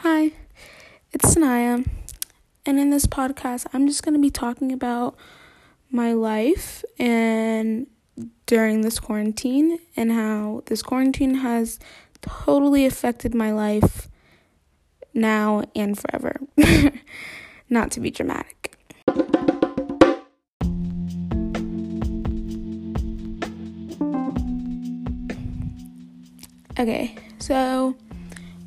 Hi, it's Sanaya, and in this podcast, I'm just going to be talking about my life and during this quarantine and how this quarantine has totally affected my life now and forever. Not to be dramatic. Okay, so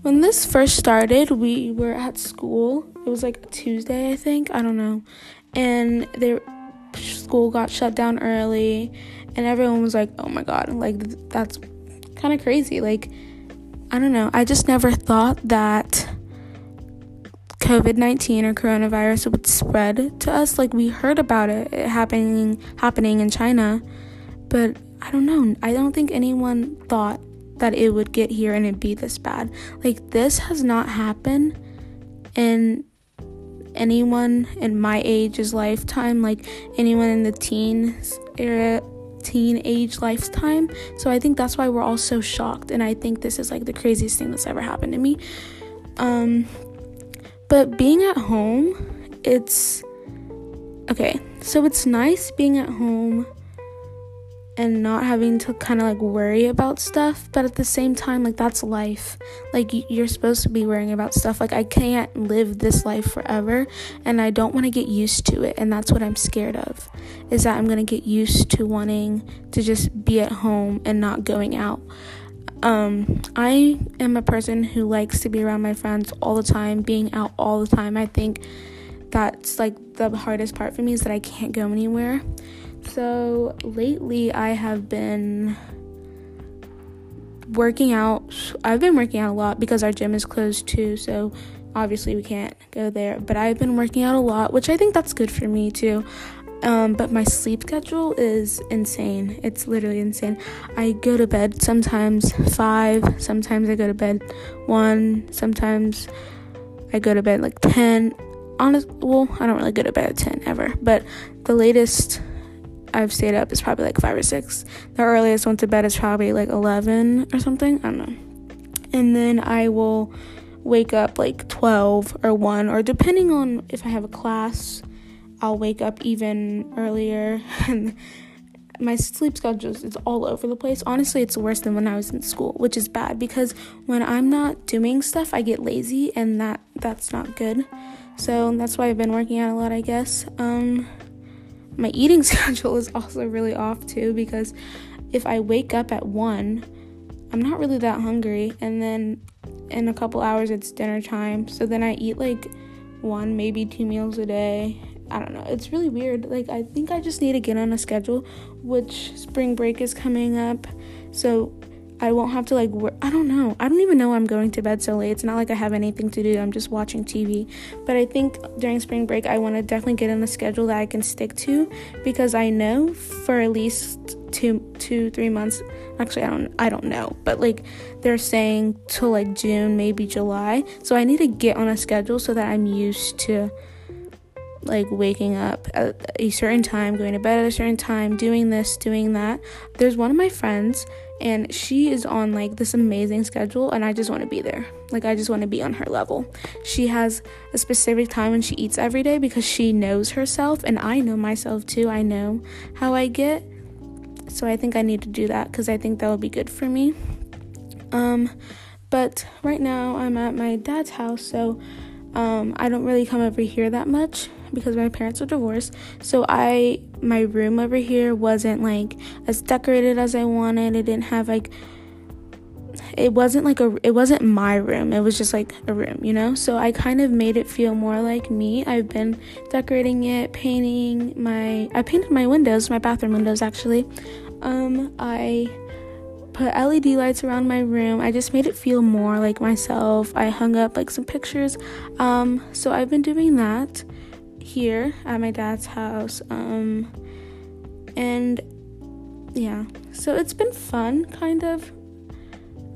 when this first started, we were at school. It was like Tuesday, I think. I don't know. And their school got shut down early, and everyone was like, "Oh my god, like that's kind of crazy." Like I don't know. I just never thought that COVID-19 or coronavirus would spread to us. Like we heard about it, it happening happening in China, but I don't know. I don't think anyone thought that it would get here and it'd be this bad. Like this has not happened in anyone in my age's lifetime, like anyone in the teens era teen age lifetime. So I think that's why we're all so shocked and I think this is like the craziest thing that's ever happened to me. Um but being at home, it's okay. So it's nice being at home and not having to kind of like worry about stuff but at the same time like that's life. Like you're supposed to be worrying about stuff. Like i can't live this life forever and i don't want to get used to it and that's what i'm scared of is that i'm going to get used to wanting to just be at home and not going out. Um i am a person who likes to be around my friends all the time being out all the time. I think that's like the hardest part for me is that i can't go anywhere so lately, I have been working out. I've been working out a lot because our gym is closed too. So obviously, we can't go there. But I've been working out a lot, which I think that's good for me too. Um, but my sleep schedule is insane. It's literally insane. I go to bed sometimes five, sometimes I go to bed one, sometimes I go to bed like 10. Honest, well, I don't really go to bed at 10 ever, but the latest I've stayed up is probably like five or six. The earliest went to bed is probably like 11 or something. I don't know. And then I will wake up like 12 or 1, or depending on if I have a class, I'll wake up even earlier. And my sleep schedule is all over the place. Honestly, it's worse than when I was in school, which is bad because when I'm not doing stuff, I get lazy and that that's not good. So that's why I've been working out a lot, I guess. Um my eating schedule is also really off too because if I wake up at 1, I'm not really that hungry and then in a couple hours it's dinner time. So then I eat like one, maybe two meals a day. I don't know. It's really weird. Like I think I just need to get on a schedule which spring break is coming up. So I won't have to like work. I don't know. I don't even know I'm going to bed so late. It's not like I have anything to do. I'm just watching TV. But I think during spring break, I want to definitely get in a schedule that I can stick to because I know for at least two, two, three months. Actually, I don't, I don't know. But like they're saying till like June, maybe July. So I need to get on a schedule so that I'm used to like waking up at a certain time, going to bed at a certain time, doing this, doing that. There's one of my friends and she is on like this amazing schedule and I just want to be there. Like I just want to be on her level. She has a specific time when she eats every day because she knows herself and I know myself too. I know how I get. So I think I need to do that cuz I think that would be good for me. Um but right now I'm at my dad's house, so um I don't really come over here that much because my parents were divorced. So I my room over here wasn't like as decorated as I wanted. It didn't have like it wasn't like a it wasn't my room. It was just like a room, you know? So I kind of made it feel more like me. I've been decorating it, painting my I painted my windows, my bathroom windows actually. Um I put LED lights around my room. I just made it feel more like myself. I hung up like some pictures. Um so I've been doing that here at my dad's house. Um, and yeah, so it's been fun, kind of.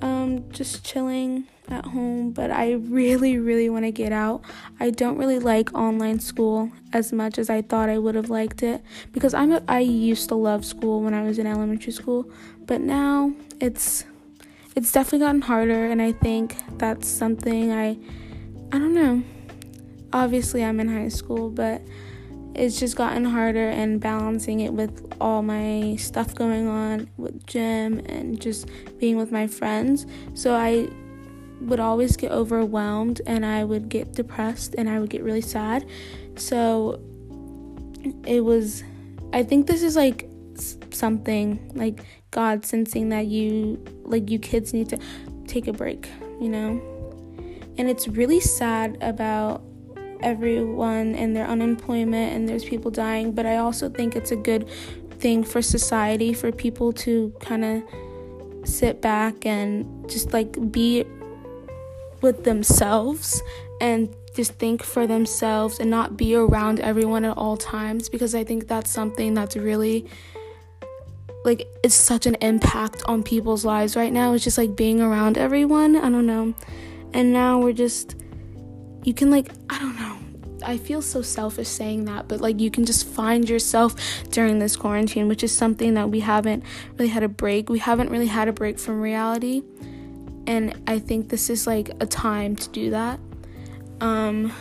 Um, just chilling at home, but I really, really want to get out. I don't really like online school as much as I thought I would have liked it because I'm a, I used to love school when I was in elementary school, but now it's it's definitely gotten harder, and I think that's something I I don't know. Obviously, I'm in high school, but it's just gotten harder and balancing it with all my stuff going on with gym and just being with my friends. So I would always get overwhelmed and I would get depressed and I would get really sad. So it was I think this is like something like God sensing that you like you kids need to take a break, you know? And it's really sad about everyone and their unemployment and there's people dying, but I also think it's a good thing for society for people to kind of sit back and just like be with themselves and just think for themselves and not be around everyone at all times because I think that's something that's really like it's such an impact on people's lives right now. It's just like being around everyone. I don't know. And now we're just you can like I don't know. I feel so selfish saying that, but like you can just find yourself during this quarantine, which is something that we haven't really had a break. We haven't really had a break from reality. And I think this is like a time to do that. Um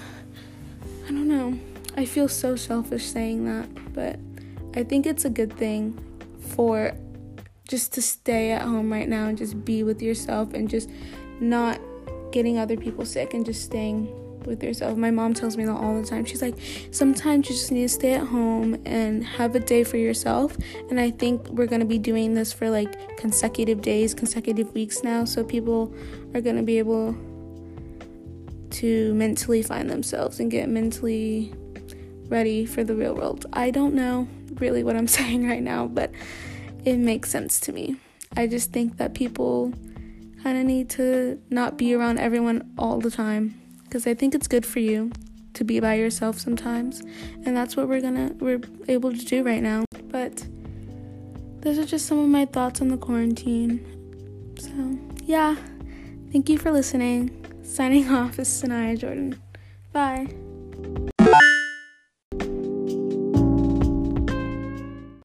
I don't know. I feel so selfish saying that, but I think it's a good thing for just to stay at home right now and just be with yourself and just not getting other people sick and just staying with yourself. My mom tells me that all the time. She's like, sometimes you just need to stay at home and have a day for yourself. And I think we're going to be doing this for like consecutive days, consecutive weeks now. So people are going to be able to mentally find themselves and get mentally ready for the real world. I don't know really what I'm saying right now, but it makes sense to me. I just think that people kind of need to not be around everyone all the time because I think it's good for you to be by yourself sometimes. And that's what we're gonna we're able to do right now. But those are just some of my thoughts on the quarantine. So, yeah. Thank you for listening. Signing off is Sanaya Jordan. Bye.